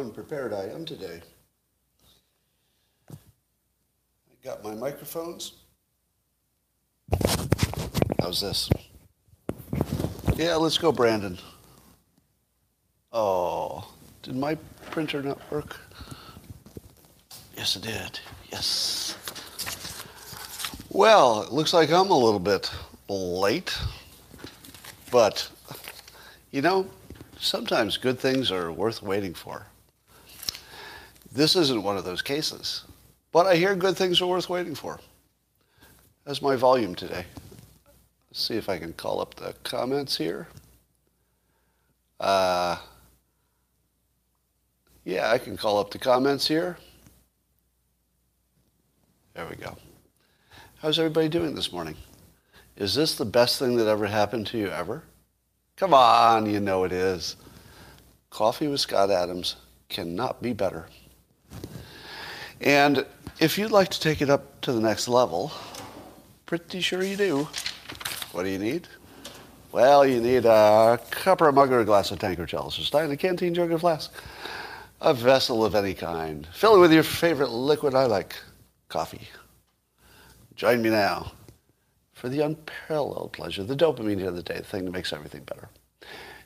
unprepared I am today. I got my microphones. How's this? Yeah, let's go, Brandon. Oh, did my printer not work? Yes, it did. Yes. Well, it looks like I'm a little bit late, but you know, sometimes good things are worth waiting for. This isn't one of those cases, but I hear good things are worth waiting for. That's my volume today. Let's see if I can call up the comments here. Uh, yeah, I can call up the comments here. There we go. How's everybody doing this morning? Is this the best thing that ever happened to you ever? Come on, you know it is. Coffee with Scott Adams cannot be better. And if you'd like to take it up to the next level, pretty sure you do. What do you need? Well, you need a cup or a mug or a glass of tank or chalice or stein, a canteen, jug or flask, a vessel of any kind. Fill it with your favorite liquid I like, coffee. Join me now for the unparalleled pleasure, the dopamine of the day, the thing that makes everything better.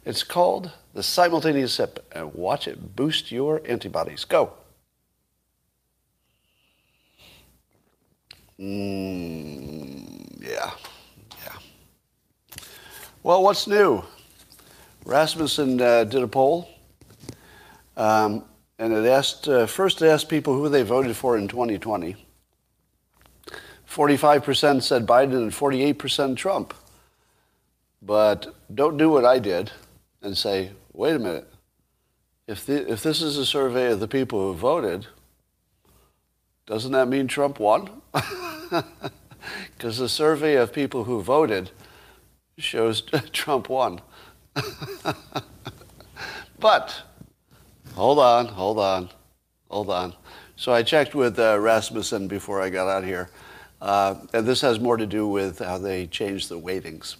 It's called the simultaneous sip, and watch it boost your antibodies. Go. Mmm, yeah, yeah. Well, what's new? Rasmussen uh, did a poll, um, and it asked uh, first it asked people who they voted for in 2020. 45% said Biden and 48% Trump. But don't do what I did and say, wait a minute. If, the, if this is a survey of the people who voted, doesn't that mean Trump won? Because the survey of people who voted shows Trump won. but hold on, hold on, hold on. So I checked with uh, Rasmussen before I got out here. Uh, and this has more to do with how they change the weightings.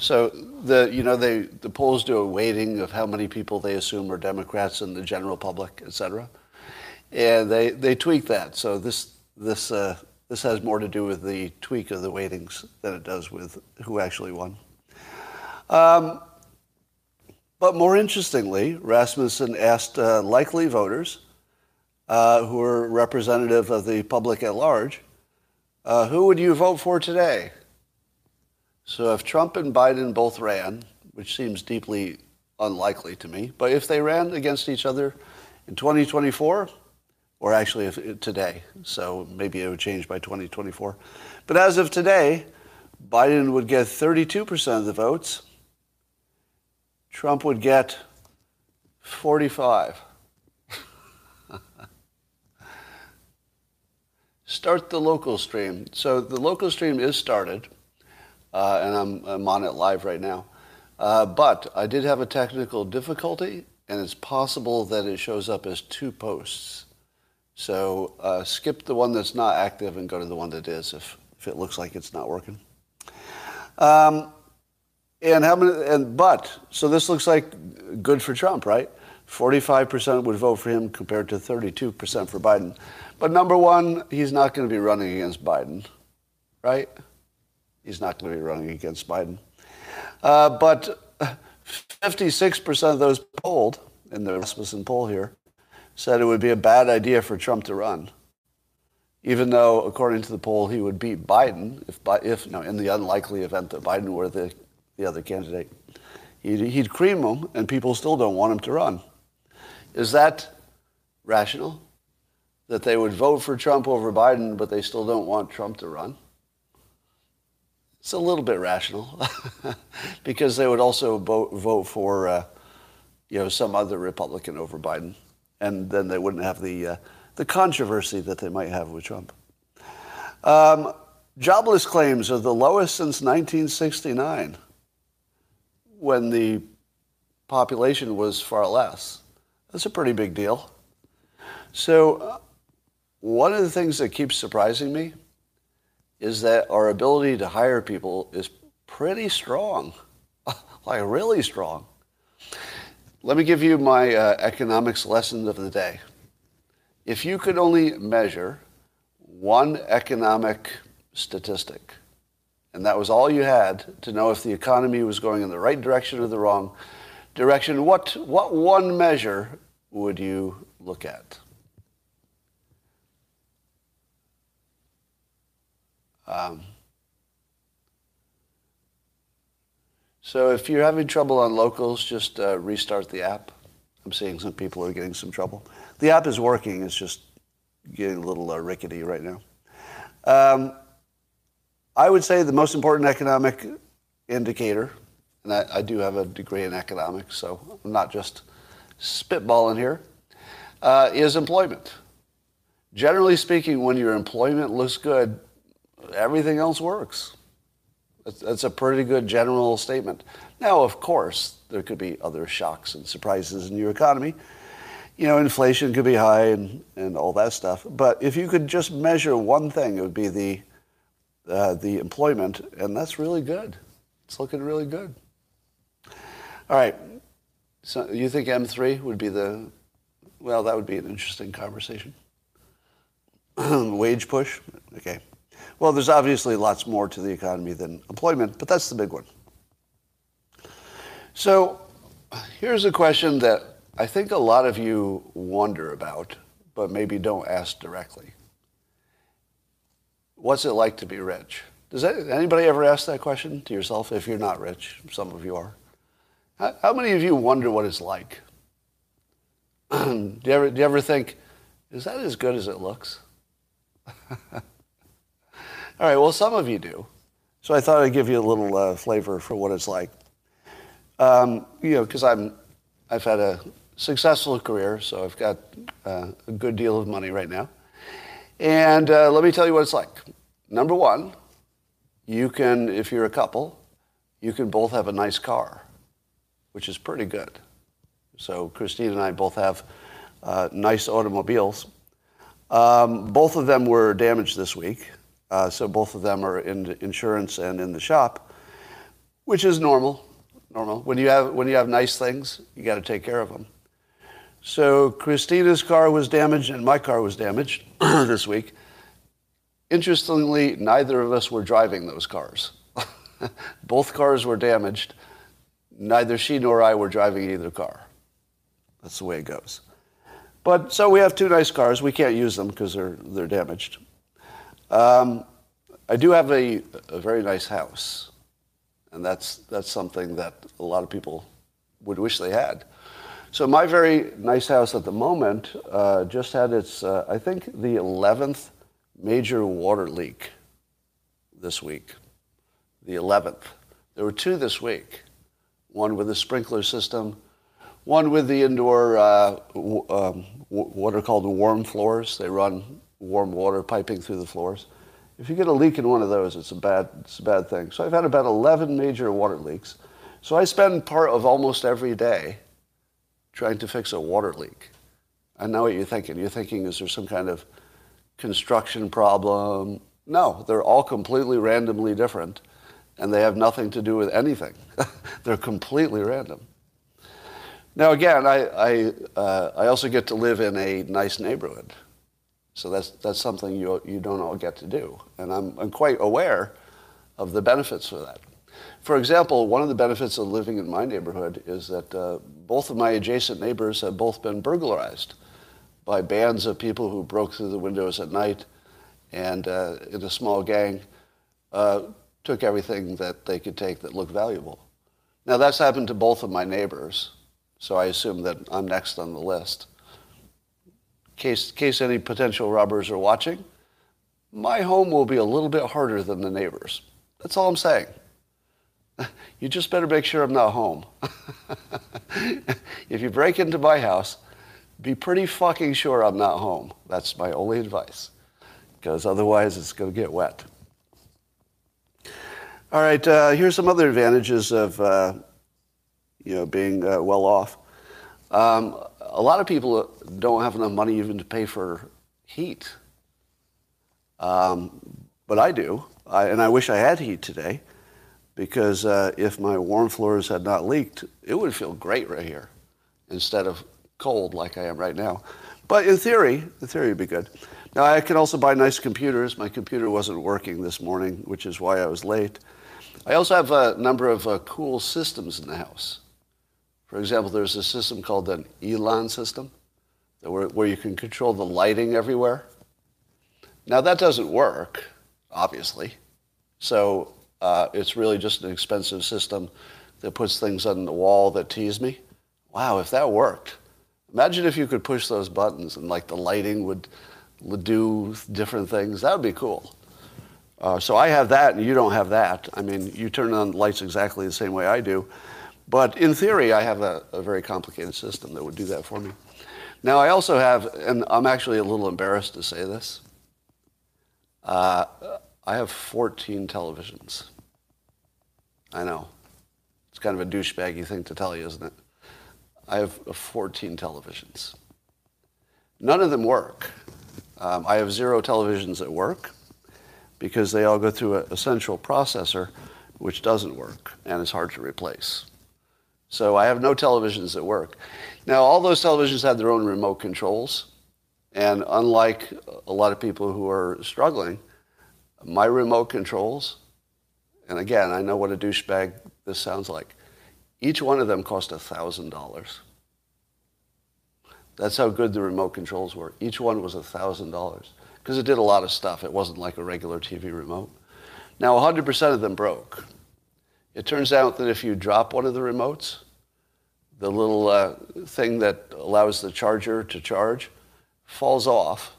So the you know they the polls do a weighting of how many people they assume are Democrats in the general public, et cetera, and they they tweak that. So this this uh, this has more to do with the tweak of the weightings than it does with who actually won. Um, but more interestingly, Rasmussen asked uh, likely voters uh, who are representative of the public at large, uh, who would you vote for today? So if Trump and Biden both ran, which seems deeply unlikely to me, but if they ran against each other in 2024, or actually today, so maybe it would change by 2024. But as of today, Biden would get 32% of the votes. Trump would get 45. Start the local stream. So the local stream is started, uh, and I'm, I'm, on it live right now. Uh, but I did have a technical difficulty, and it's possible that it shows up as two posts. So uh, skip the one that's not active and go to the one that is if, if it looks like it's not working. Um, and how many? And but so this looks like good for Trump, right? Forty-five percent would vote for him compared to thirty-two percent for Biden. But number one, he's not going to be running against Biden, right? He's not going to be running against Biden. Uh, but 56% of those polled in the Rasmussen poll here said it would be a bad idea for Trump to run, even though, according to the poll, he would beat Biden if, if you know, in the unlikely event that Biden were the, the other candidate. He'd, he'd cream him, and people still don't want him to run. Is that rational? That they would vote for Trump over Biden, but they still don't want Trump to run? it's a little bit rational because they would also vote, for, uh, you know, some other Republican over Biden, and then they wouldn't have the uh, the controversy that they might have with Trump. Um, jobless claims are the lowest since 1969, when the population was far less. That's a pretty big deal. So, uh, one of the things that keeps surprising me is that our ability to hire people is pretty strong, like really strong. Let me give you my uh, economics lesson of the day. If you could only measure one economic statistic, and that was all you had to know if the economy was going in the right direction or the wrong direction, what, what one measure would you look at? Um, so if you're having trouble on locals, just uh, restart the app. I'm seeing some people are getting some trouble. The app is working. It's just getting a little uh, rickety right now. Um, I would say the most important economic indicator, and I, I, do have a degree in economics, so I'm not just spitballing here, uh, is employment. Generally speaking, when your employment looks good, everything else works. That's a pretty good general statement. Now, of course, there could be other shocks and surprises in your economy. You know, inflation could be high and, and all that stuff. But if you could just measure one thing, it would be the, uh, the employment, and that's really good. It's looking really good. All right. So you think M3 would be the, well, that would be an interesting conversation. Wage push? Okay. Well, there's obviously lots more to the economy than employment, but that's the big one. So here's a question that I think a lot of you wonder about, but maybe don't ask directly. What's it like to be rich? Does that, anybody ever ask that question to yourself if you're not rich? Some of you are. How, how many of you wonder what it's like? do, you ever, do you ever think, is that as good as it looks? All right, well, some of you do. So I thought I'd give you a little uh, flavor for what it's like. Um, you know, because I'm, I've had a successful career, so I've got uh, a good deal of money right now. And uh, let me tell you what it's like. Number one, you can, if you're a couple, you can both have a nice car, which is pretty good. So Christine and I both have uh, nice automobiles. Um, both of them were damaged this week. Uh, so both of them are in insurance and in the shop, which is normal. Normal. When you have when you have nice things, you got to take care of them. So Christina's car was damaged and my car was damaged this week. Interestingly, neither of us were driving those cars. Both cars were damaged. Neither she nor I were driving either car. That's the way it goes. But so we have two nice cars. We can't use them because they're they're damaged. Um, I do have a, a, very nice house, and that's, that's something that a lot of people would wish they had. So my very nice house at the moment uh, just had its, uh, I think, the 11th major water leak this week. The 11th. There were two this week. One with a sprinkler system, one with the indoor, uh, w- um, what are called the warm floors. They run warm water piping through the floors. If you get a leak in one of those, it's a bad, it's a bad thing. So I've had about 11 major water leaks. So I spend part of almost every day trying to fix a water leak. I know what you're thinking. You're thinking, is there some kind of construction problem? No, they're all completely randomly different, and they have nothing to do with anything. they're completely random. Now, again, I, I, uh, I also get to live in a nice neighborhood. So that's, that's something you, you don't all get to do. And I'm, I'm quite aware of the benefits of that. For example, one of the benefits of living in my neighborhood is that uh, both of my adjacent neighbors have both been burglarized by bands of people who broke through the windows at night and uh, in a small gang uh, took everything that they could take that looked valuable. Now that's happened to both of my neighbors, so I assume that I'm next on the list case, case any potential robbers are watching, my home will be a little bit harder than the neighbors. That's all I'm saying. You just better make sure I'm not home. if you break into my house, be pretty fucking sure I'm not home. That's my only advice. Because otherwise it's going to get wet. All right, uh, here's some other advantages of uh, you know, being uh, well off. Um, a lot of people don't have enough money even to pay for heat. Um, but I do, I, and I wish I had heat today because uh, if my warm floors had not leaked, it would feel great right here instead of cold like I am right now. But in theory, the theory would be good. Now I can also buy nice computers. My computer wasn't working this morning, which is why I was late. I also have a number of uh, cool systems in the house. For example, there's a system called an Elan system where, where you can control the lighting everywhere. Now, that doesn't work, obviously. So uh, it's really just an expensive system that puts things on the wall that tease me. Wow, if that worked. Imagine if you could push those buttons and like the lighting would, would do different things. That would be cool. Uh, so I have that and you don't have that. I mean, you turn on lights exactly the same way I do. But in theory, I have a, a very complicated system that would do that for me. Now, I also have, and I'm actually a little embarrassed to say this, uh, I have 14 televisions. I know. It's kind of a douchebaggy thing to tell you, isn't it? I have 14 televisions. None of them work. Um, I have zero televisions that work because they all go through a, a central processor which doesn't work and is hard to replace. So I have no televisions that work. Now, all those televisions have their own remote controls. And unlike a lot of people who are struggling, my remote controls, and again, I know what a douchebag this sounds like, each one of them cost $1,000. That's how good the remote controls were. Each one was $1,000 because it did a lot of stuff. It wasn't like a regular TV remote. Now, 100% of them broke. It turns out that if you drop one of the remotes, the little uh, thing that allows the charger to charge falls off.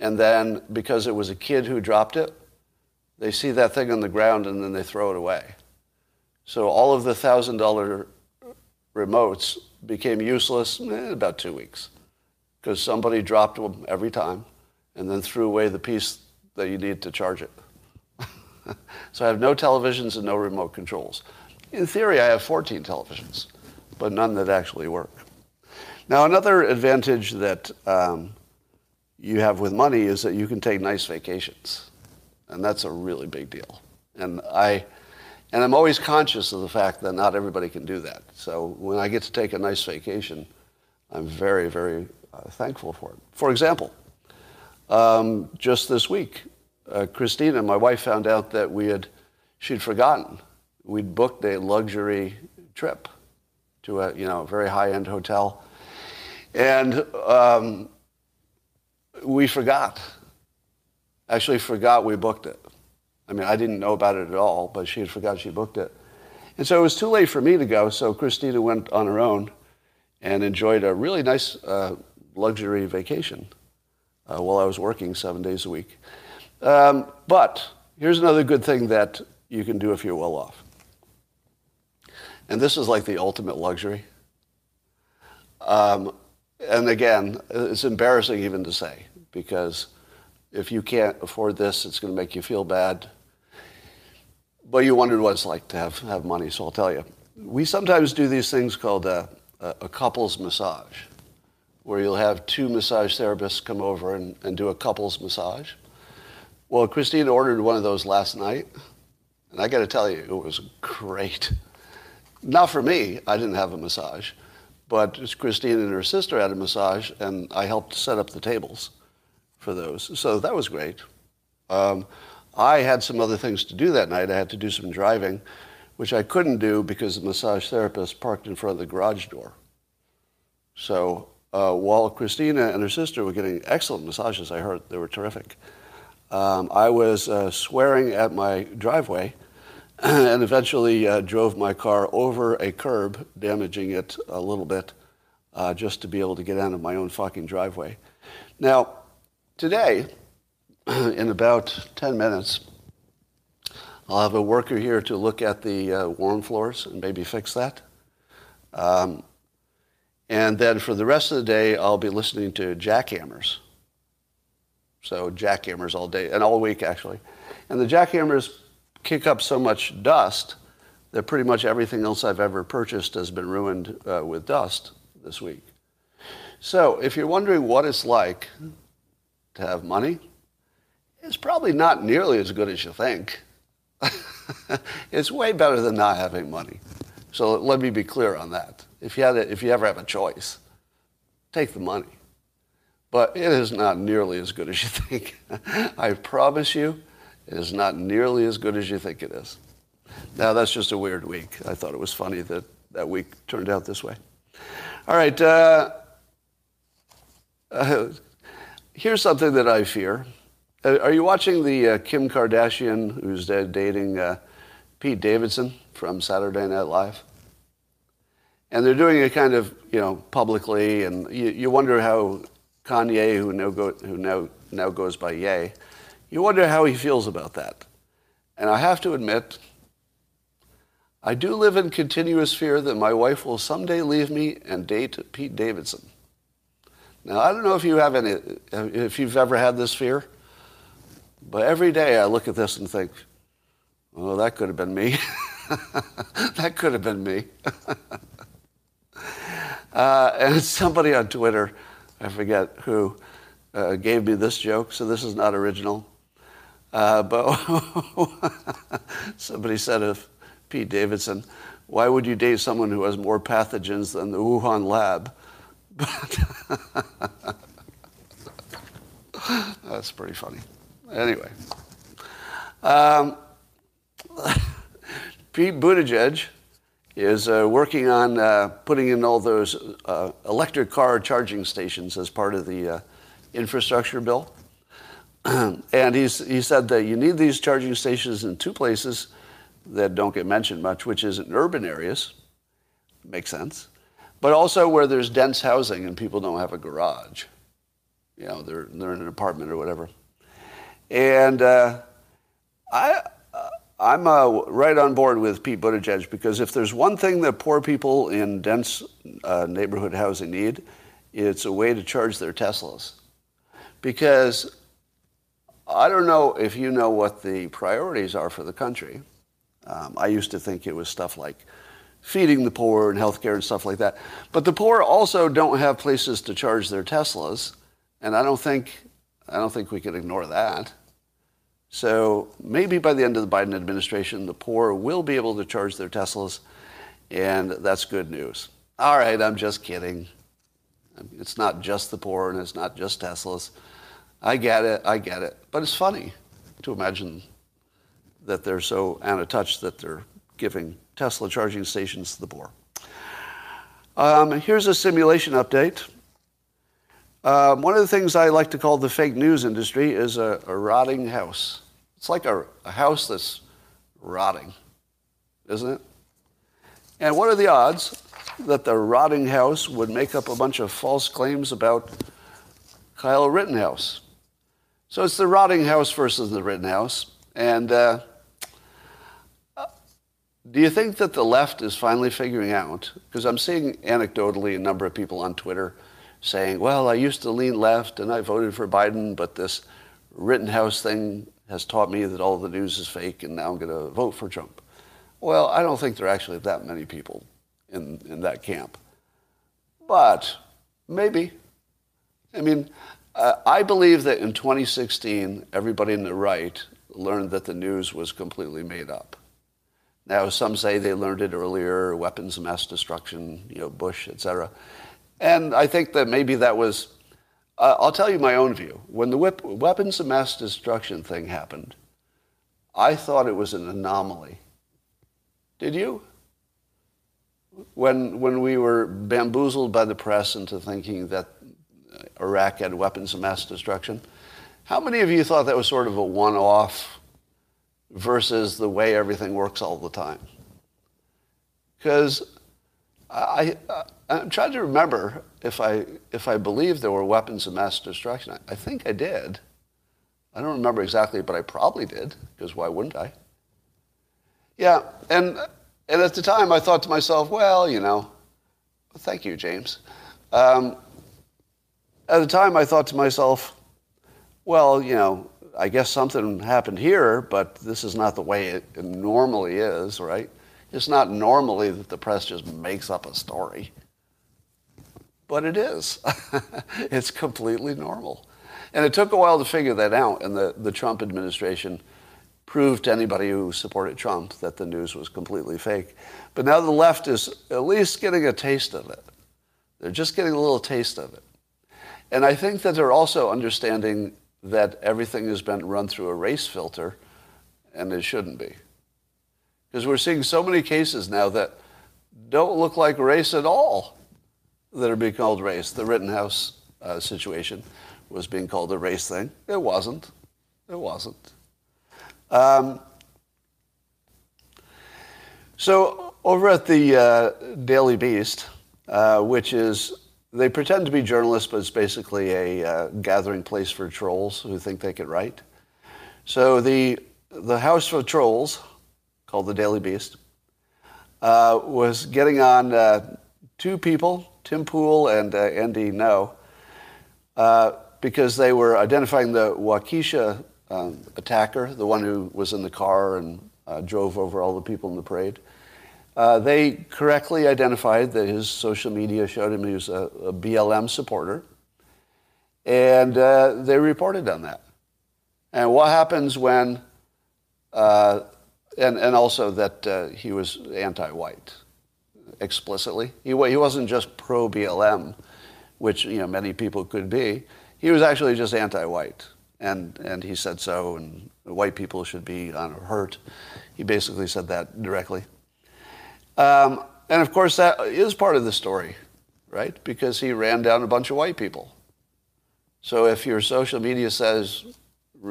And then, because it was a kid who dropped it, they see that thing on the ground and then they throw it away. So all of the $1,000 remotes became useless in about two weeks because somebody dropped them every time and then threw away the piece that you need to charge it. so I have no televisions and no remote controls. In theory, I have 14 televisions, but none that actually work. Now, another advantage that um, you have with money is that you can take nice vacations, and that's a really big deal. And I, and I'm always conscious of the fact that not everybody can do that. So when I get to take a nice vacation, I'm very, very uh, thankful for it. For example, um, just this week, uh, Christina, my wife, found out that we had, she'd forgotten. We'd booked a luxury trip to a, you know, very high-end hotel. And um, we forgot. Actually forgot we booked it. I mean, I didn't know about it at all, but she had forgot she booked it. And so it was too late for me to go, so Christina went on her own and enjoyed a really nice uh, luxury vacation uh, while I was working seven days a week. Um, but here's another good thing that you can do if you're well off. And this is like the ultimate luxury. Um, and again, it's embarrassing even to say because if you can't afford this, it's going to make you feel bad. But you wondered what it's like to have, have money, so I'll tell you. We sometimes do these things called a, a, couples massage, where you'll have two massage therapists come over and, and do a couples massage. Well, Christine ordered one of those last night, and I got to tell you, it was great. Not for me, I didn't have a massage, but Christine and her sister had a massage, and I helped set up the tables for those. So that was great. Um, I had some other things to do that night. I had to do some driving, which I couldn't do because the massage therapist parked in front of the garage door. So uh, while Christina and her sister were getting excellent massages, I heard they were terrific. Um, I was uh, swearing at my driveway and eventually uh, drove my car over a curb, damaging it a little bit, uh, just to be able to get out of my own fucking driveway. Now, Today, in about 10 minutes, I'll have a worker here to look at the uh, warm floors and maybe fix that. Um, and then for the rest of the day, I'll be listening to jackhammers. So jackhammers all day and all week actually. And the jackhammers kick up so much dust that pretty much everything else I've ever purchased has been ruined uh, with dust this week. So if you're wondering what it's like to have money, it's probably not nearly as good as you think. it's way better than not having money. So let me be clear on that. If you, had a, if you ever have a choice, take the money. But it is not nearly as good as you think. I promise you, it is not nearly as good as you think it is. Now, that's just a weird week. I thought it was funny that that week turned out this way. All right. Uh, uh, here's something that I fear. Uh, are you watching the uh, Kim Kardashian, who's dating uh, Pete Davidson from Saturday Night Live? And they're doing it kind of, you know, publicly, and you, you wonder how Kanye, who now, go, who now, now goes by Ye, you wonder how he feels about that. And I have to admit, I do live in continuous fear that my wife will someday leave me and date Pete Davidson. Now, I don't know if you have any, if you've ever had this fear, but every day I look at this and think, oh, that could have been me. that could have been me. uh, and somebody on Twitter, I forget who, uh, gave me this joke, so this is not original. Uh, but somebody said of Pete Davidson, why would you date someone who has more pathogens than the Wuhan lab? That's pretty funny. Anyway, um, Pete Buttigieg is uh, working on uh, putting in all those uh, electric car charging stations as part of the uh, infrastructure bill. and he's, he said that you need these charging stations in two places that don't get mentioned much, which is in urban areas. Makes sense. But also where there's dense housing and people don't have a garage. You know, they're, they're in an apartment or whatever. And uh, I, I'm uh, right on board with Pete Buttigieg because if there's one thing that poor people in dense uh, neighborhood housing need, it's a way to charge their Teslas. Because I don't know if you know what the priorities are for the country. Um, I used to think it was stuff like feeding the poor and healthcare and stuff like that. But the poor also don't have places to charge their Teslas, and I don't think I don't think we can ignore that. So maybe by the end of the Biden administration, the poor will be able to charge their Teslas, and that's good news. All right, I'm just kidding. It's not just the poor and it's not just Teslas. I get it, I get it. But it's funny to imagine that they're so out of touch that they're giving Tesla charging stations to the poor. Um, here's a simulation update. Um, one of the things I like to call the fake news industry is a, a rotting house. It's like a, a house that's rotting, isn't it? And what are the odds that the rotting house would make up a bunch of false claims about Kyle Rittenhouse? So it's the rotting house versus the Rittenhouse. And uh, do you think that the left is finally figuring out? Because I'm seeing anecdotally a number of people on Twitter saying, well, I used to lean left and I voted for Biden, but this Rittenhouse thing has taught me that all the news is fake and now I'm going to vote for Trump. Well, I don't think there are actually that many people in, in that camp. But maybe. I mean, uh, I believe that in 2016, everybody in the right learned that the news was completely made up. Now, some say they learned it earlier, weapons of mass destruction, you know, Bush, et cetera. And I think that maybe that was uh, I'll tell you my own view. When the whip, weapons of mass destruction thing happened, I thought it was an anomaly. Did you? When, when we were bamboozled by the press into thinking that Iraq had weapons of mass destruction, how many of you thought that was sort of a one off versus the way everything works all the time? Because I, I, I'm trying to remember if I, if I believe there were weapons of mass destruction. I, I think I did. I don't remember exactly, but I probably did, because why wouldn't I? Yeah, and and at the time I thought to myself, well, you know, thank you, James. Um, at the time I thought to myself, well, you know, I guess something happened here, but this is not the way it normally is, right? It's not normally that the press just makes up a story, but it is. it's completely normal. And it took a while to figure that out, and the, the Trump administration proved to anybody who supported Trump that the news was completely fake. But now the left is at least getting a taste of it. They're just getting a little taste of it. And I think that they're also understanding that everything has been run through a race filter, and it shouldn't be. Because we're seeing so many cases now that don't look like race at all that are being called race. The Rittenhouse uh, situation was being called a race thing. It wasn't. It wasn't. Um, so over at the uh, Daily Beast, uh, which is they pretend to be journalists, but it's basically a uh, gathering place for trolls who think they can write. So the the House of Trolls, called the Daily Beast, uh, was getting on uh, two people, Tim Pool and uh, Andy Ngo, uh, because they were identifying the Waukesha um, attacker, the one who was in the car and uh, drove over all the people in the parade. Uh, they correctly identified that his social media showed him he was a, a BLM supporter, and uh, they reported on that. And what happens when, uh, and, and also that he was anti-white explicitly. He, he wasn't just pro-BLM, which you know many people could be. He was actually just anti-white, and and he said so, and white people should be hurt. He basically said that directly. Um, and of course, that is part of the story, right? Because he ran down a bunch of white people. So if your social media says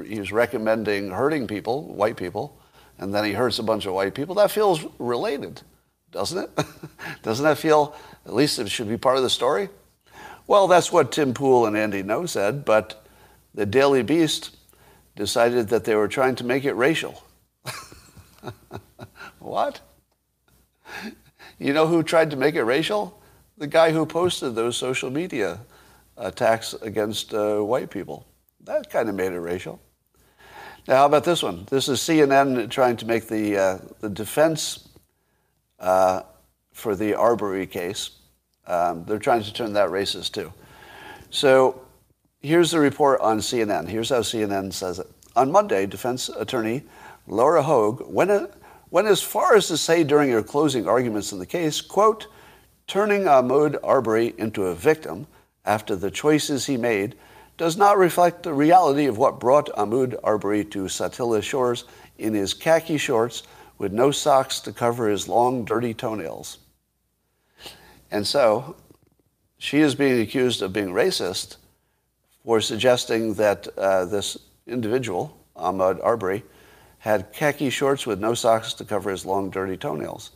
he's recommending hurting people, white people, and then he hurts a bunch of white people, that feels related, doesn't it? doesn't that feel, at least it should be part of the story? Well, that's what Tim Pool and Andy Ngo said, but the Daily Beast decided that they were trying to make it racial. what? You know who tried to make it racial? The guy who posted those social media attacks against uh, white people. That kind of made it racial. Now, how about this one? This is CNN trying to make the, uh, the defense for the Arbery case. Um, they're trying to turn that racist too. So here's the report on CNN. Here's how CNN says it. On Monday, defense attorney Laura Hogue went, went as far as to say during her closing arguments in the case, quote, turning Ahmaud Arbery into a victim after the choices he made does not reflect the reality of what brought Ahmaud Arbery to Satilla Shores in his khaki shorts with no socks to cover his long, dirty toenails. And so, she is being accused of being racist for suggesting that uh, this individual, Ahmaud Arbery, had khaki shorts with no socks to cover his long, dirty toenails.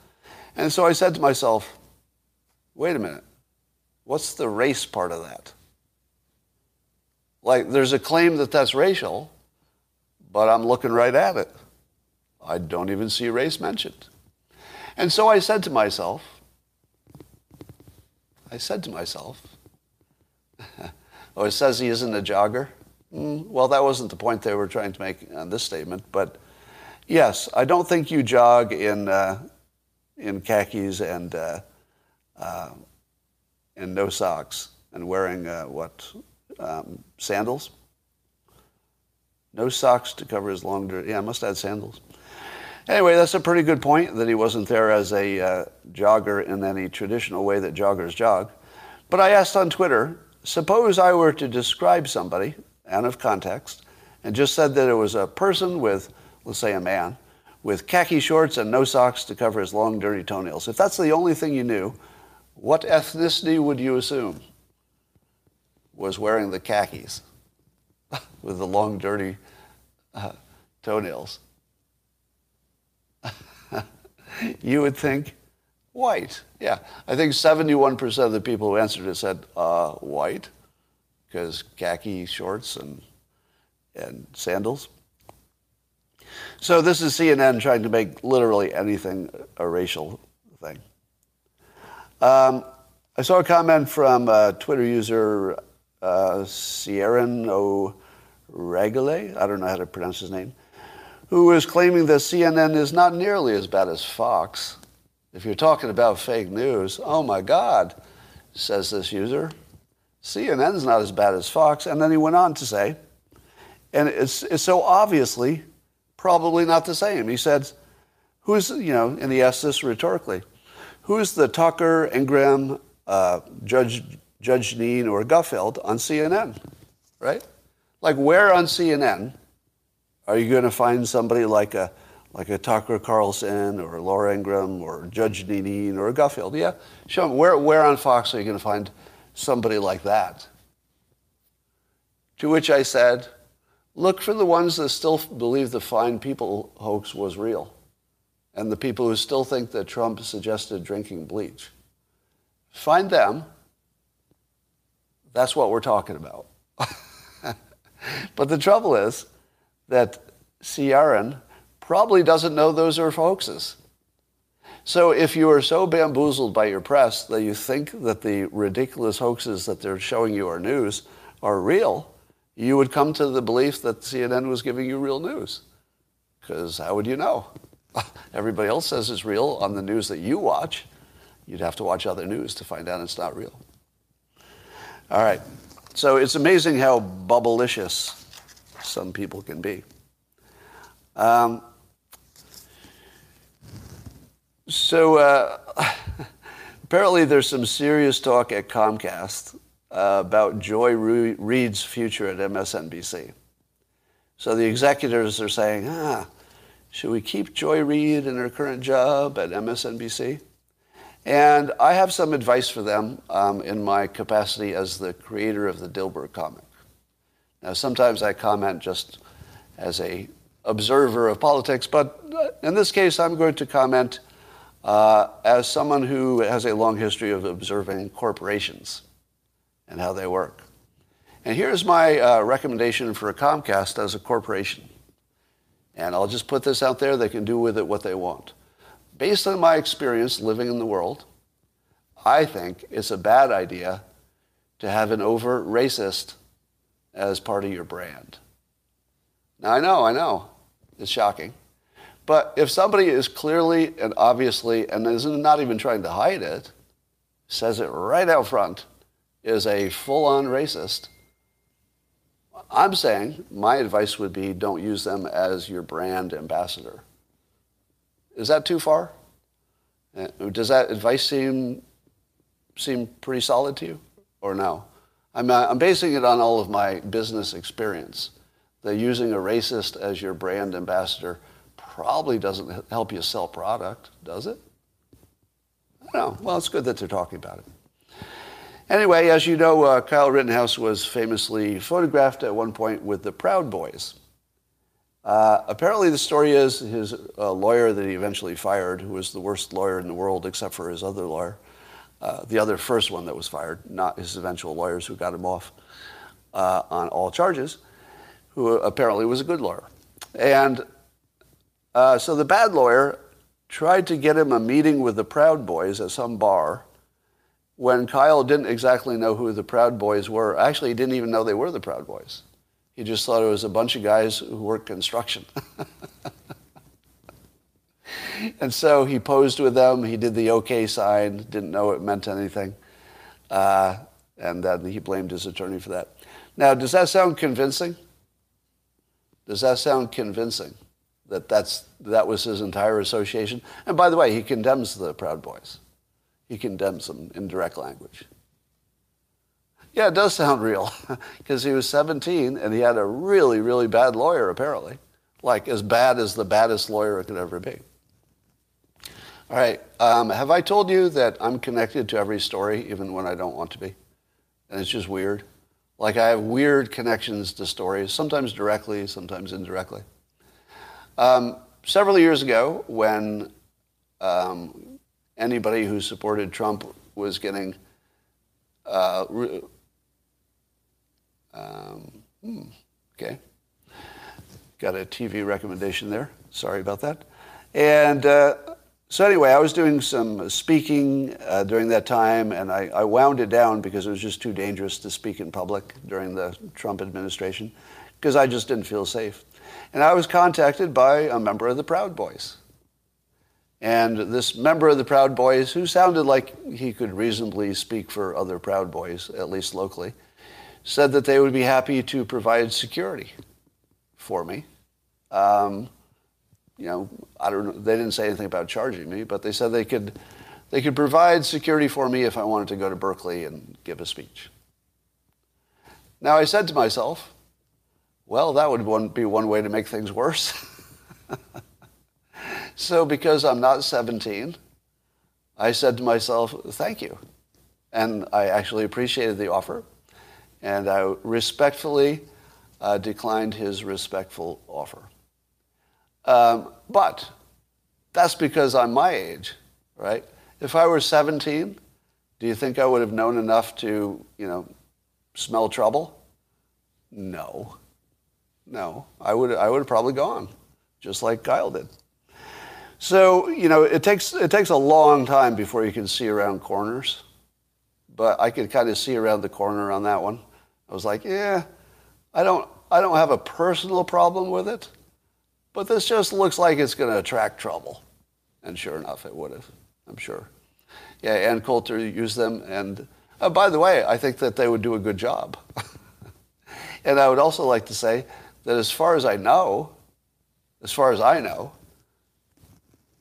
And so I said to myself, wait a minute, what's the race part of that? Like, there's a claim that that's racial, but I'm looking right at it. I don't even see race mentioned. And so I said to myself, I said to myself, oh, it says he isn't a jogger. Mm, well, that wasn't the point they were trying to make on this statement, but Yes, I don't think you jog in uh, in khakis and uh, uh, and no socks and wearing uh, what um, sandals. No socks to cover his long. Yeah, I must add sandals. Anyway, that's a pretty good point that he wasn't there as a uh, jogger in any traditional way that joggers jog. But I asked on Twitter, suppose I were to describe somebody out of context and just said that it was a person with let's say a man, with khaki shorts and no socks to cover his long, dirty toenails. If that's the only thing you knew, what ethnicity would you assume was wearing the khakis with the long, dirty uh, toenails? you would think white. Yeah, I think 71% of the people who answered it said uh, white because khaki shorts and, and sandals. So this is CNN trying to make literally anything a racial thing. Um, I saw a comment from Twitter user uh, Sierran O'Regale, I don't know how to pronounce his name, who is claiming that CNN is not nearly as bad as Fox. If you're talking about fake news, oh my God, says this user, CNN's not as bad as Fox. And then he went on to say, and it's, it's so obviously probably not the same. He said, who's, you know, and he asked this rhetorically, who's the Tucker, Ingraham, uh, Judge, Judge Jeanine, or Gutfeld on CNN, right? Like where on CNN are you going to find somebody like a, like a Tucker Carlson or Laura Ingraham or Judge Jeanine or Gutfeld? Yeah, show me. Where, where on Fox are you going to find somebody like that? To which I said, look for the ones that still believe the fine people hoax was real and the people who still think that Trump suggested drinking bleach. Find them. That's what we're talking about. but the trouble is that Ciaran probably doesn't know those are hoaxes. So if you are so bamboozled by your press that you think that the ridiculous hoaxes that they're showing you are news are real, you would come to the belief that CNN was giving you real news. Because how would you know? Everybody else says it's real on the news that you watch. You'd have to watch other news to find out it's not real. All right. So it's amazing how bubblicious some people can be. Um, so uh, apparently there's some serious talk at Comcast uh, about Joy Reid's future at MSNBC. So the executives are saying, ah, should we keep Joy Reid in her current job at MSNBC? And I have some advice for them um, in my capacity as the creator of the Dilbert comic. Now, sometimes I comment just as a observer of politics, but in this case, I'm going to comment uh, as someone who has a long history of observing corporations and how they work. And here's my uh, recommendation for a Comcast as a corporation. And I'll just put this out there, they can do with it what they want. Based on my experience living in the world, I think it's a bad idea to have an overt racist as part of your brand. Now, I know, I know, it's shocking. But if somebody is clearly and obviously, and is not even trying to hide it, says it right out front, is a full on racist, I'm saying my advice would be don't use them as your brand ambassador. Is that too far? Uh, does that advice seem, seem pretty solid to you or no? I'm, uh, I'm basing it on all of my business experience. That using a racist as your brand ambassador probably doesn't help you sell product, does it? Know. Well, it's good that they're talking about it. Anyway, as you know, uh, Kyle Rittenhouse was famously photographed at one point with the Proud Boys. Uh, apparently, the story is his uh, lawyer that he eventually fired, who was the worst lawyer in the world except for his other lawyer, uh, the other first one that was fired, not his eventual lawyers who got him off uh, on all charges, who apparently was a good lawyer. And uh, so the bad lawyer tried to get him a meeting with the Proud Boys at some bar when Kyle didn't exactly know who the Proud Boys were. Actually, he didn't even know they were the Proud Boys. He just thought it was a bunch of guys who worked construction. and so he posed with them. He did the OK sign, didn't know it meant anything. Uh, and then he blamed his attorney for that. Now, does that sound convincing? Does that sound convincing that that's, that was his entire association? And by the way, he condemns the Proud Boys. He condemns them in direct language. Yeah, it does sound real because he was 17 and he had a really, really bad lawyer, apparently. Like as bad as the baddest lawyer it could ever be. All right. Um, have I told you that I'm connected to every story, even when I don't want to be? And it's just weird. Like I have weird connections to stories, sometimes directly, sometimes indirectly. Um, several years ago, when um, anybody who supported Trump was getting uh, um, hmm, okay. got a TV recommendation there. Sorry about that. And uh, so anyway, I was doing some speaking uh, during that time, and I, I, wound it down because it was just too dangerous to speak in public during the Trump administration, because I just didn't feel safe. And I was contacted by a member of the Proud Boys. And this member of the Proud Boys, who sounded like he could reasonably speak for other Proud Boys, at least locally, said that they would be happy to provide security for me. Um, you know, I don't know, they didn't say anything about charging me, but they said they could, they could provide security for me if I wanted to go to Berkeley and give a speech. Now I said to myself, well, that would one, be one way to make things worse. so because I'm not 17, I said to myself, thank you. And I actually appreciated the offer. And I respectfully uh, declined his respectful offer. Um, but that's because I'm my age, right? If I were 17, do you think I would have known enough to, you know, smell trouble? No. No. I would, I would have probably gone, just like Kyle did. So, you know, it takes, it takes a long time before you can see around corners. But I could kind of see around the corner on that one. I was like, yeah, I don't, I don't have a personal problem with it. But this just looks like it's going to attract trouble. And sure enough, it would have, I'm sure. Yeah, Ann Coulter used them. And uh, by the way, I think that they would do a good job. and I would also like to say that as far as I know, as far as I know,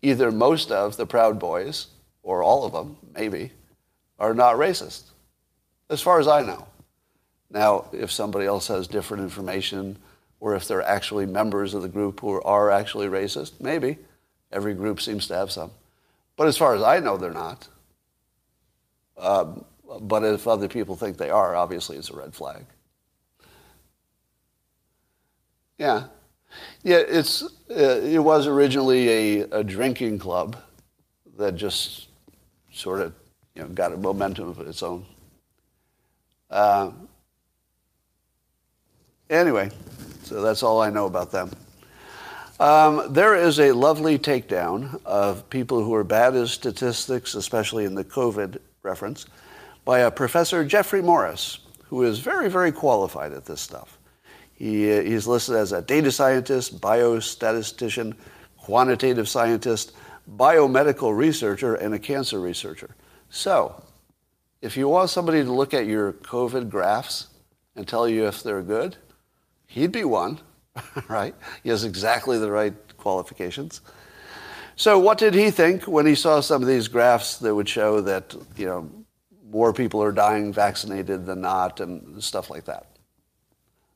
either most of the Proud Boys, or all of them, maybe, are not racist. As far as I know. Now, if somebody else has different information, or if they're actually members of the group who are actually racist. Maybe. Every group seems to have some. But as far as I know, they're not. Um, but if other people think they are, obviously it's a red flag. Yeah. Yeah, it's, uh, it was originally a, a drinking club that just sort of you know, got a momentum of its own. Uh, anyway, so that's all I know about them. Um, there is a lovely takedown of people who are bad at statistics, especially in the COVID reference, by a Professor Jeffrey Morris, who is very, very qualified at this stuff. He, uh, he's listed as a data scientist, biostatistician, quantitative scientist, biomedical researcher, and a cancer researcher. So, if you want somebody to look at your COVID graphs and tell you if they're good, He'd be one, right? He has exactly the right qualifications. So what did he think when he saw some of these graphs that would show that, you know, more people are dying vaccinated than not and stuff like that?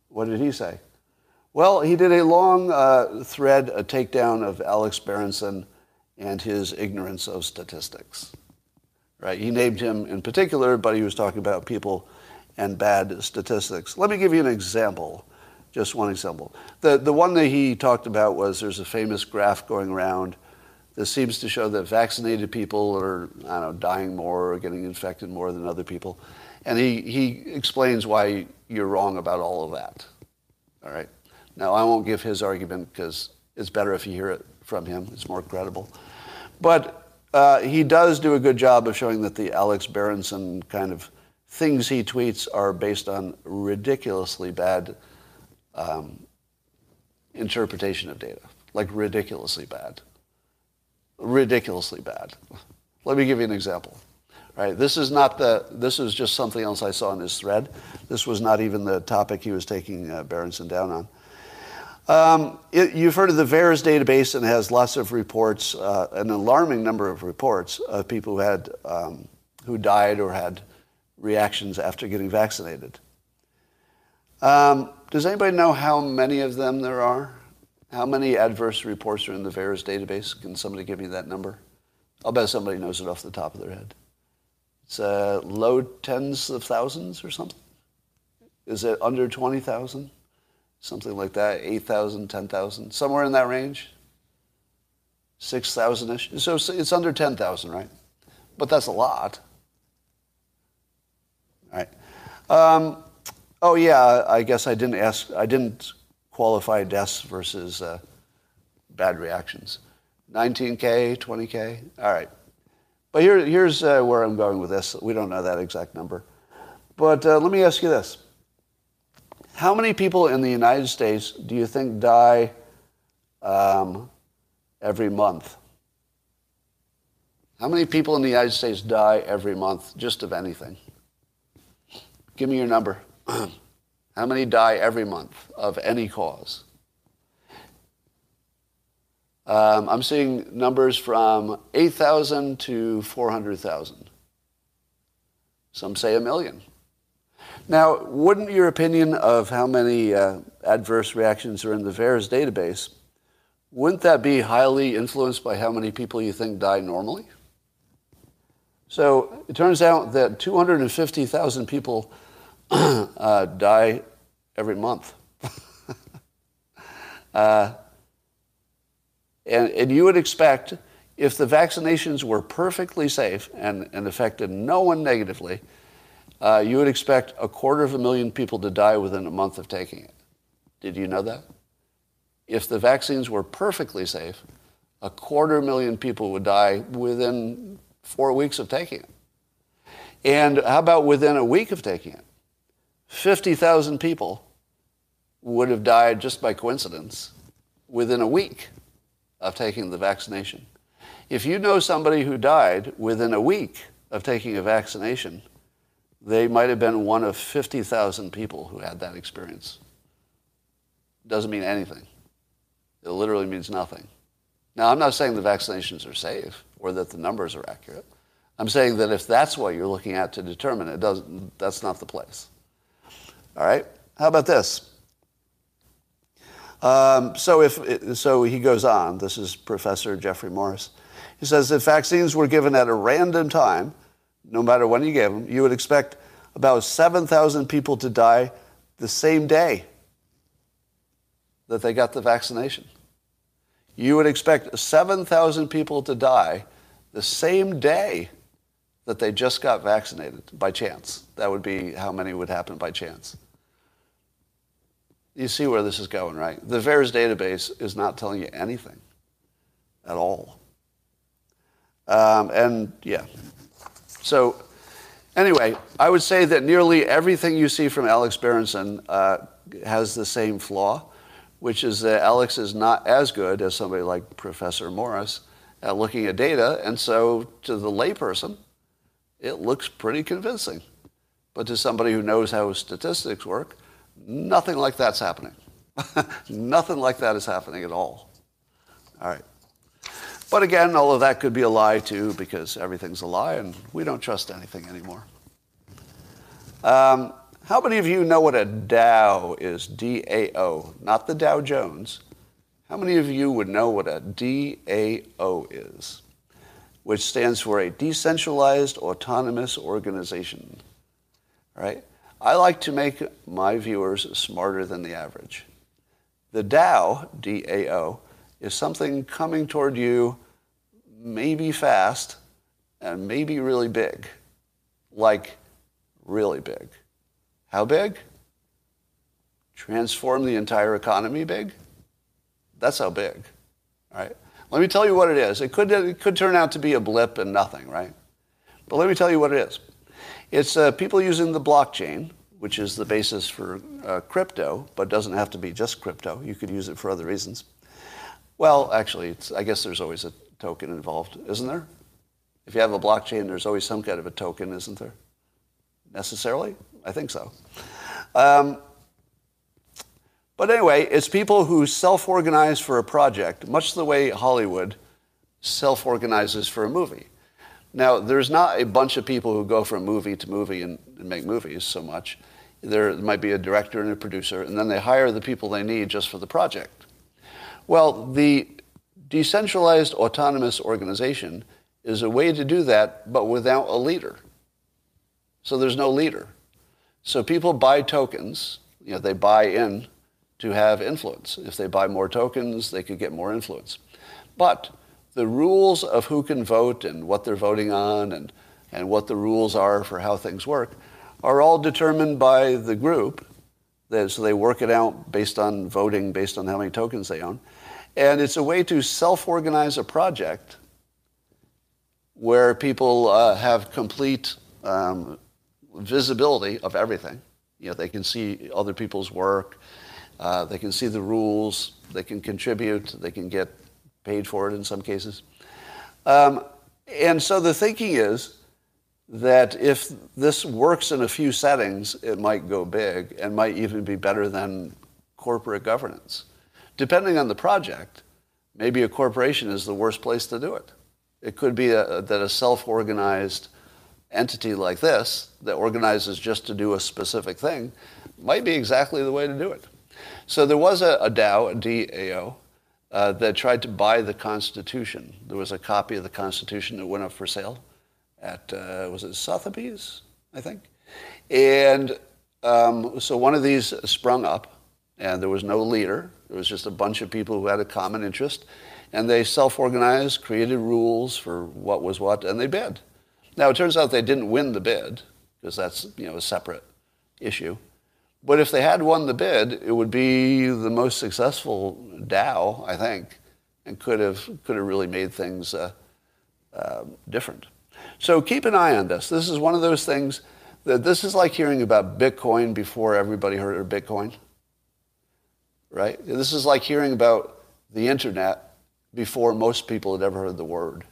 What did he say? Well, he did a long uh, thread, a takedown of Alex Berenson and his ignorance of statistics. Right? He named him in particular, but he was talking about people and bad statistics. Let me give you an example just one example. The, the one that he talked about was there's a famous graph going around that seems to show that vaccinated people are, I don't know, dying more or getting infected more than other people. And he, he explains why you're wrong about all of that. All right. Now, I won't give his argument because it's better if you hear it from him. It's more credible. But uh, he does do a good job of showing that the Alex Berenson kind of things he tweets are based on ridiculously bad um, interpretation of data, like ridiculously bad. Ridiculously bad. Let me give you an example. Right, this is not the. This is just something else I saw in his thread. This was not even the topic he was taking uh, Berenson down on. Um, it, you've heard of the VAERS database, and it has lots of reports, uh, an alarming number of reports of people who had um, who died or had reactions after getting vaccinated. Um, does anybody know how many of them there are? How many adverse reports are in the VAERS database? Can somebody give me that number? I'll bet somebody knows it off the top of their head. It's uh, low tens of thousands or something. Is it under 20,000? Something like that, 8,000, 10,000, somewhere in that range? 6,000-ish? So it's under 10,000, right? But that's a lot. All right. Um, Oh yeah, I guess I didn't ask. I didn't qualify deaths versus uh, bad reactions. 19K, 20K? All right. But here, here's uh, where I'm going with this. We don't know that exact number. But uh, let me ask you this. How many people in the United States do you think die um, every month? How many people in the United States die every month just of anything? Give me your number. How many die every month of any cause? Um, I'm seeing numbers from 8,000 to 400,000. Some say a million. Now, wouldn't your opinion of how many uh, adverse reactions are in the VAERS database, wouldn't that be highly influenced by how many people you think die normally? So it turns out that 250,000 people uh, die every month. uh, and, and you would expect, if the vaccinations were perfectly safe and, and affected no one negatively, uh, you would expect a quarter of a million people to die within a month of taking it. Did you know that? If the vaccines were perfectly safe, a quarter million people would die within four weeks of taking it. And how about within a week of taking it? 50,000 people would have died just by coincidence within a week of taking the vaccination. If you know somebody who died within a week of taking a vaccination, they might have been one of 50,000 people who had that experience. Doesn't mean anything. It literally means nothing. Now, I'm not saying the vaccinations are safe or that the numbers are accurate. I'm saying that if that's what you're looking at to determine it, doesn't, that's not the place. All right? How about this? Um, so, if, so he goes on. This is Professor Jeffrey Morris. He says if vaccines were given at a random time, no matter when you gave them, you would expect about 7,000 people to die the same day that they got the vaccination. You would expect 7,000 people to die the same day that they just got vaccinated by chance. That would be how many would happen by chance. You see where this is going, right? The VAERS database is not telling you anything at all. Um, and yeah. So anyway, I would say that nearly everything you see from Alex Berenson uh, has the same flaw, which is that Alex is not as good as somebody like Professor Morris at looking at data. And so to the layperson, it looks pretty convincing. But to somebody who knows how statistics work, Nothing like that's happening. Nothing like that is happening at all. All right. But again, all of that could be a lie too, because everything's a lie and we don't trust anything anymore. Um, how many of you know what a DAO is? D A O, not the Dow Jones. How many of you would know what a D A O is? Which stands for a decentralized autonomous organization. Right? I like to make my viewers smarter than the average. The DAO, D-A-O, is something coming toward you maybe fast and maybe really big. Like really big. How big? Transform the entire economy big? That's how big. All right? Let me tell you what it is. It could, it could turn out to be a blip and nothing, right? But let me tell you what it is. It's uh, people using the blockchain, which is the basis for uh, crypto, but doesn't have to be just crypto. You could use it for other reasons. Well, actually, I guess there's always a token involved, isn't there? If you have a blockchain, there's always some kind of a token, isn't there? Necessarily? I think so. Um, but anyway, it's people who self organize for a project, much the way Hollywood self organizes for a movie. Now, there's not a bunch of people who go from movie to movie and, and make movies so much. There might be a director and a producer, and then they hire the people they need just for the project. Well, the decentralized autonomous organization is a way to do that, but without a leader. So there's no leader. So people buy tokens, you know, they buy in to have influence. If they buy more tokens, they could get more influence. But the rules of who can vote and what they're voting on and, and what the rules are for how things work are all determined by the group so they work it out based on voting, based on how many tokens they own. And it's a way to self-organize a project where people uh, have complete um, visibility of everything. You know, they can see other people's work, uh, they can see the rules, they can contribute, they can get paid for it in some cases. Um, and so the thinking is that if this works in a few settings, it might go big and might even be better than corporate governance. Depending on the project, maybe a corporation is the worst place to do it. It could be a, that a self-organized entity like this that organizes just to do a specific thing might be exactly the way to do it. So there was a, a DAO, a DAO, uh, that tried to buy the Constitution. There was a copy of the Constitution that went up for sale at, uh, was it Sotheby's, I think? And um, so one of these sprung up, and there was no leader. There was just a bunch of people who had a common interest, and they self-organized, created rules for what was what, and they bid. Now, it turns out they didn't win the bid, because that's you know, a separate issue. But if they had won the bid, it would be the most successful DAO, I think, and could have, could have really made things uh, uh, different. So keep an eye on this. This is one of those things that this is like hearing about Bitcoin before everybody heard of Bitcoin. Right? This is like hearing about the internet before most people had ever heard the word.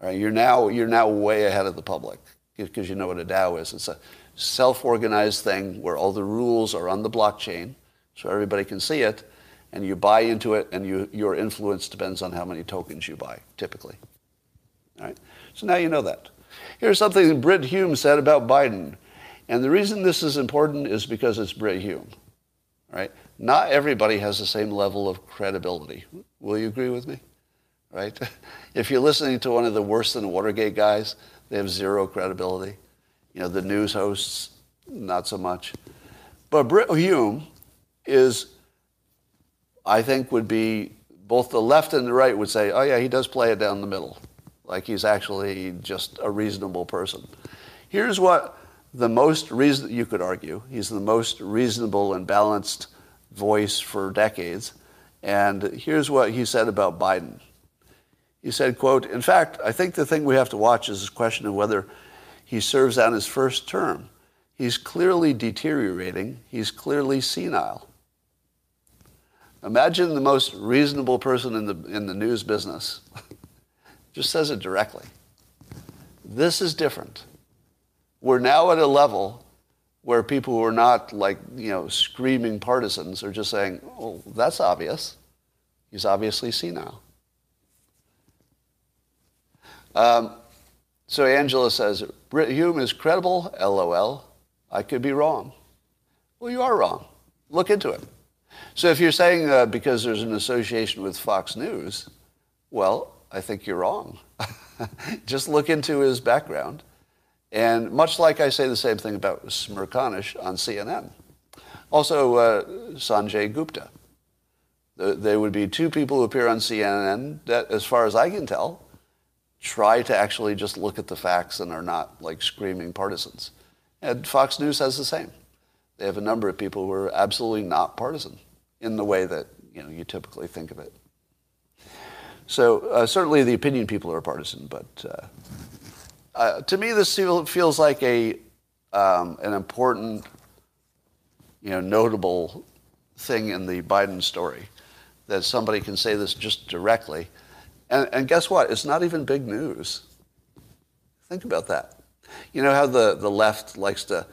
Right? You're now you're now way ahead of the public because you know what a DAO is. It's a self-organized thing where all the rules are on the blockchain so everybody can see it and you buy into it and you, your influence depends on how many tokens you buy, typically. All right? So now you know that. Here's something that Brit Hume said about Biden. And the reason this is important is because it's Brit Hume. Right? Not everybody has the same level of credibility. Will you agree with me? Right? If you're listening to one of the worse than Watergate guys, they have zero credibility. You know, the news hosts, not so much. But Brit Hume is, I think, would be both the left and the right would say, oh yeah, he does play it down the middle. Like he's actually just a reasonable person. Here's what the most reason you could argue. He's the most reasonable and balanced voice for decades. And here's what he said about Biden. He said, quote, in fact, I think the thing we have to watch is this question of whether he serves out his first term. He's clearly deteriorating. He's clearly senile. Imagine the most reasonable person in the, in the news business. Just says it directly. This is different. We're now at a level where people who are not like, you know, screaming partisans are just saying, oh, that's obvious. He's obviously senile. Um, so Angela says, Hume is credible, LOL. I could be wrong. Well, you are wrong. Look into it. So if you're saying uh, because there's an association with Fox News, well, I think you're wrong. Just look into his background. And much like I say the same thing about Smerconish on CNN. Also, uh, Sanjay Gupta. There would be two people who appear on CNN that, as far as I can tell, try to actually just look at the facts and are not like screaming partisans. And Fox News has the same. They have a number of people who are absolutely not partisan in the way that you know you typically think of it. So uh, certainly the opinion people are partisan, but uh, uh, to me this feels like a um, an important, you know, notable thing in the Biden story that somebody can say this just directly and, and guess what? It's not even big news. Think about that. You know how the, the left likes to,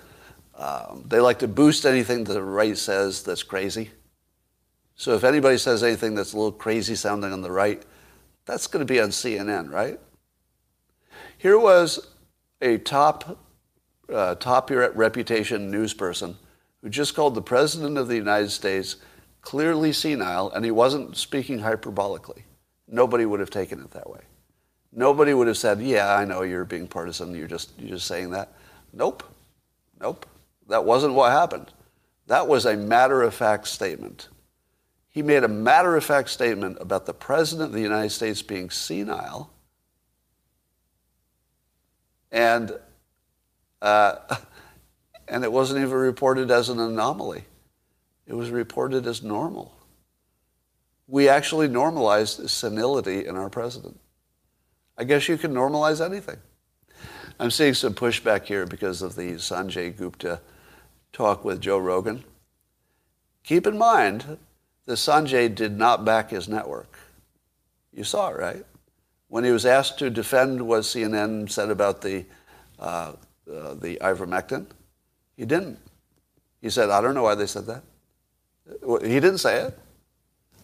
um, they like to boost anything the right says that's crazy? So if anybody says anything that's a little crazy sounding on the right, that's going to be on CNN, right? Here was a top, uh, top reputation news person who just called the President of the United States clearly senile, and he wasn't speaking hyperbolically. Nobody would have taken it that way. Nobody would have said, "Yeah, I know you're being partisan. You're just you're just saying that." Nope, nope. That wasn't what happened. That was a matter-of-fact statement. He made a matter-of-fact statement about the president of the United States being senile, and uh, and it wasn't even reported as an anomaly. It was reported as normal. We actually normalized senility in our president. I guess you can normalize anything. I'm seeing some pushback here because of the Sanjay Gupta talk with Joe Rogan. Keep in mind that Sanjay did not back his network. You saw it, right? When he was asked to defend what CNN said about the, uh, uh, the ivermectin, he didn't. He said, I don't know why they said that. He didn't say it.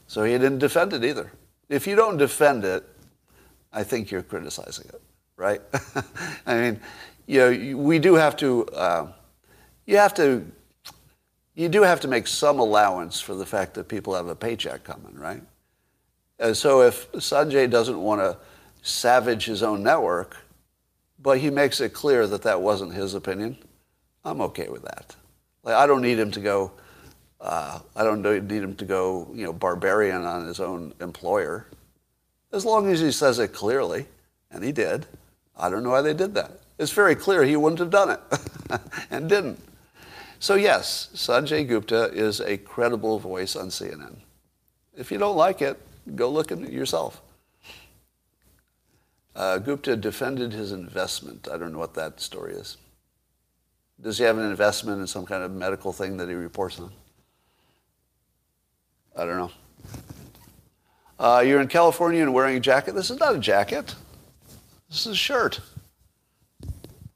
So he didn't defend it either. If you don't defend it, I think you're criticizing it, right? I mean, you know, we do have to, uh, you have to, you do have to make some allowance for the fact that people have a paycheck coming, right? And so if Sanjay doesn't want to savage his own network, but he makes it clear that that wasn't his opinion, I'm okay with that. Like, I don't need him to go, uh, I don't need him to go, you know, barbarian on his own employer. As long as he says it clearly, and he did. I don't know why they did that. It's very clear he wouldn't have done it, and didn't. So yes, Sanjay Gupta is a credible voice on CNN. If you don't like it, go look at it yourself. Uh, Gupta defended his investment. I don't know what that story is. Does he have an investment in some kind of medical thing that he reports on? I don't know. Uh, you're in California and wearing a jacket. This is not a jacket. This is a shirt.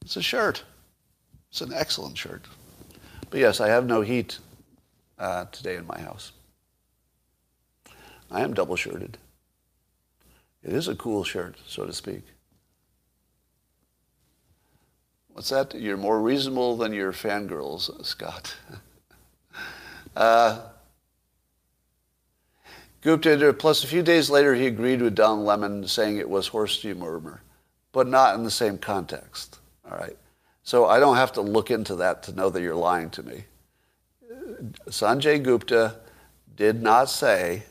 It's a shirt. It's an excellent shirt. But yes, I have no heat uh, today in my house. I am double shirted. It is a cool shirt, so to speak. What's that? You're more reasonable than your fangirls, Scott. uh, Gupta, plus a few days later, he agreed with Don Lemon, saying it was horse dewormer, but not in the same context. All right. So I don't have to look into that to know that you're lying to me. Sanjay Gupta did not say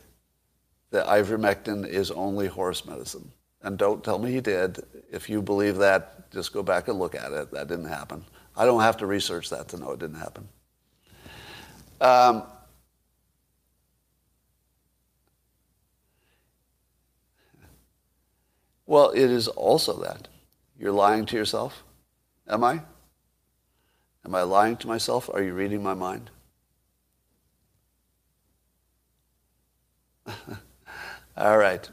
that ivermectin is only horse medicine. And don't tell me he did. If you believe that, just go back and look at it. That didn't happen. I don't have to research that to know it didn't happen. Um, Well, it is also that. You're lying to yourself. Am I? Am I lying to myself? Are you reading my mind? All right.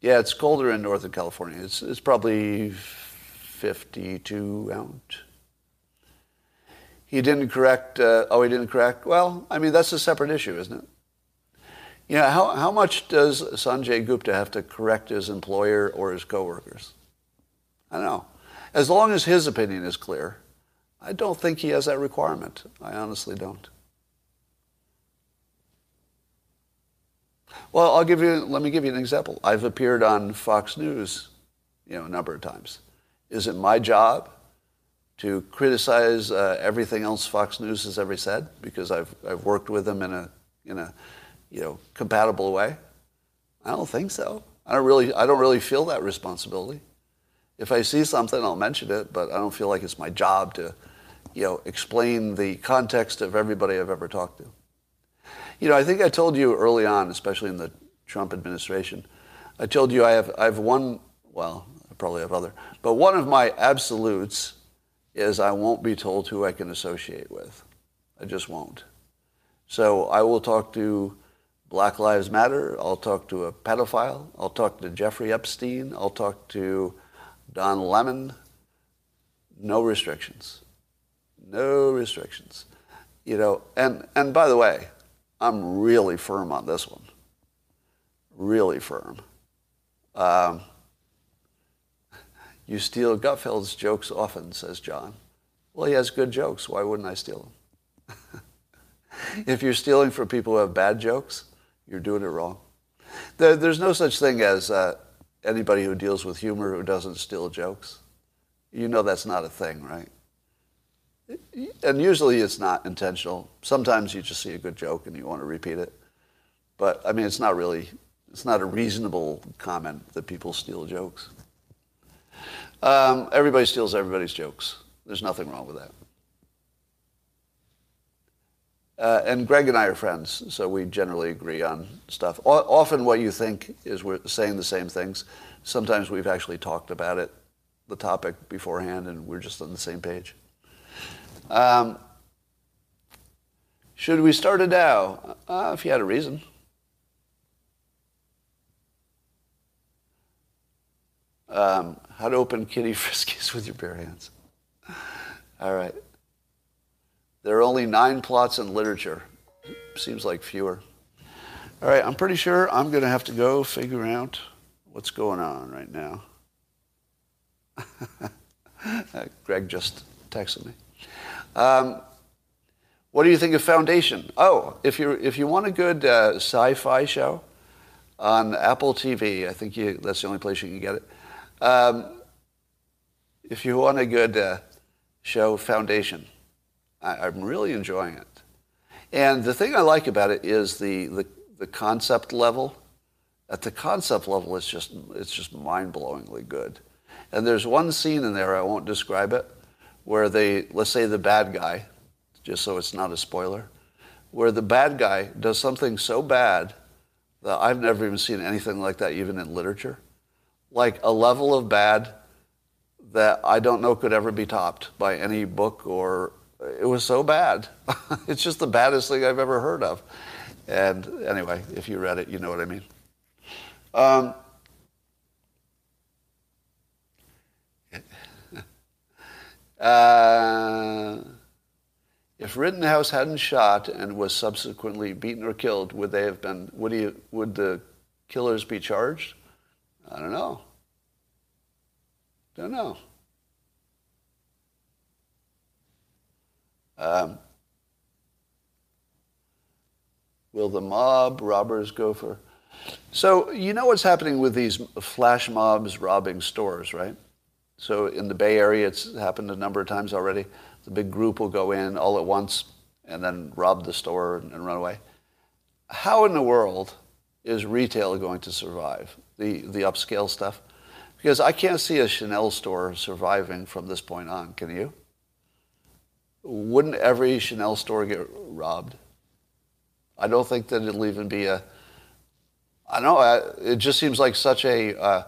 Yeah, it's colder in Northern California. It's, it's probably 52 out. He didn't correct, uh, oh, he didn't correct? Well, I mean, that's a separate issue, isn't it? You know, how, how much does Sanjay Gupta have to correct his employer or his coworkers? I don't know. As long as his opinion is clear, I don't think he has that requirement. I honestly don't. Well, I'll give you, let me give you an example. I've appeared on Fox News, you know, a number of times. Is it my job to criticize uh, everything else Fox News has ever said because I've, I've worked with them in a, in a you know, compatible way? I don't think so. I don't really, I don't really feel that responsibility. If I see something, I'll mention it, but I don't feel like it's my job to, you know, explain the context of everybody I've ever talked to. You know, I think I told you early on, especially in the Trump administration, I told you I have, I have one, well, I probably have other, but one of my absolutes is I won't be told who I can associate with. I just won't. So I will talk to Black Lives Matter. I'll talk to a pedophile. I'll talk to Jeffrey Epstein. I'll talk to Don Lemon. No restrictions. No restrictions. You know, and, and by the way, I'm really firm on this one. Really firm. Um, you steal Gutfeld's jokes often, says John. Well, he has good jokes. Why wouldn't I steal them? if you're stealing from people who have bad jokes, you're doing it wrong. There, there's no such thing as uh, anybody who deals with humor who doesn't steal jokes. You know that's not a thing, right? And usually it's not intentional. Sometimes you just see a good joke and you want to repeat it. But I mean, it's not really, it's not a reasonable comment that people steal jokes. Um, everybody steals everybody's jokes. There's nothing wrong with that. Uh, and Greg and I are friends, so we generally agree on stuff. O- often what you think is we're saying the same things. Sometimes we've actually talked about it, the topic beforehand, and we're just on the same page. Um, should we start a DAO? Uh, if you had a reason. Um, how to open kitty friskies with your bare hands. All right. There are only nine plots in literature. Seems like fewer. All right, I'm pretty sure I'm going to have to go figure out what's going on right now. Greg just texted me. Um, what do you think of Foundation? Oh, if you if you want a good uh, sci-fi show on Apple TV, I think you, that's the only place you can get it. Um, if you want a good uh, show, Foundation, I, I'm really enjoying it. And the thing I like about it is the, the, the concept level. At the concept level, it's just, it's just mind-blowingly good. And there's one scene in there, I won't describe it, where they, let's say the bad guy, just so it's not a spoiler, where the bad guy does something so bad that I've never even seen anything like that, even in literature. Like a level of bad that I don't know could ever be topped by any book or it was so bad. it's just the baddest thing I've ever heard of. And anyway, if you read it, you know what I mean. Um, uh, if Rittenhouse hadn't shot and was subsequently beaten or killed, would they have been? Would he? Would the killers be charged? I don't know. Don't know. Um, will the mob robbers go for? So you know what's happening with these flash mobs robbing stores, right? So in the Bay Area, it's happened a number of times already. The big group will go in all at once and then rob the store and, and run away. How in the world is retail going to survive? The the upscale stuff, because I can't see a Chanel store surviving from this point on. Can you? Wouldn't every Chanel store get robbed? I don't think that it'll even be a. I know it just seems like such a uh,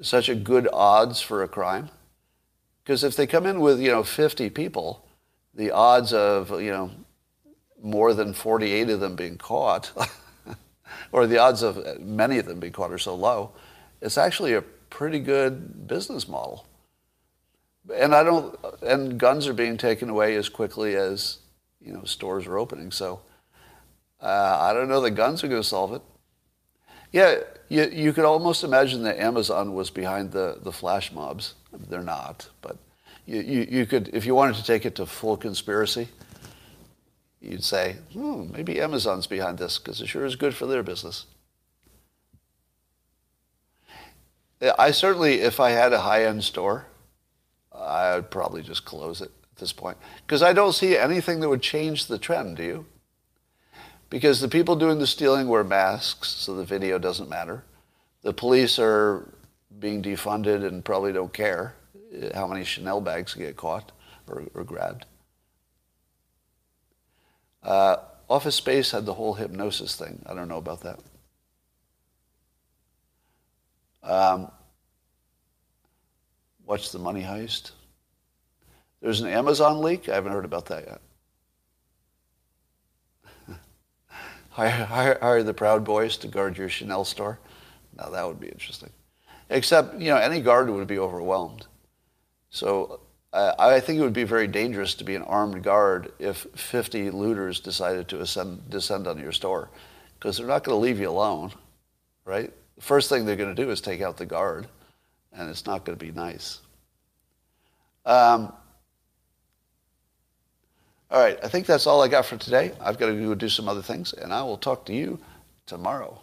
such a good odds for a crime, because if they come in with you know 50 people, the odds of you know more than 48 of them being caught, or the odds of many of them being caught are so low, it's actually a pretty good business model and I don't, and guns are being taken away as quickly as you know stores are opening. So uh, I don't know that guns are going to solve it. Yeah, you, you could almost imagine that Amazon was behind the, the flash mobs. They're not, but you, you, you could, if you wanted to take it to full conspiracy, you'd say, hmm, maybe Amazon's behind this because it sure is good for their business. I certainly, if I had a high-end store, I would probably just close it at this point. Because I don't see anything that would change the trend, do you? Because the people doing the stealing wear masks, so the video doesn't matter. The police are being defunded and probably don't care how many Chanel bags get caught or, or grabbed. Uh, Office Space had the whole hypnosis thing. I don't know about that. Um, What's the money heist? There's an Amazon leak. I haven't heard about that yet. hire, hire, hire the Proud Boys to guard your Chanel store. Now that would be interesting. Except, you know, any guard would be overwhelmed. So uh, I think it would be very dangerous to be an armed guard if 50 looters decided to ascend, descend on your store, because they're not going to leave you alone, right? The first thing they're going to do is take out the guard and it's not going to be nice. Um, all right, I think that's all I got for today. I've got to go do some other things, and I will talk to you tomorrow.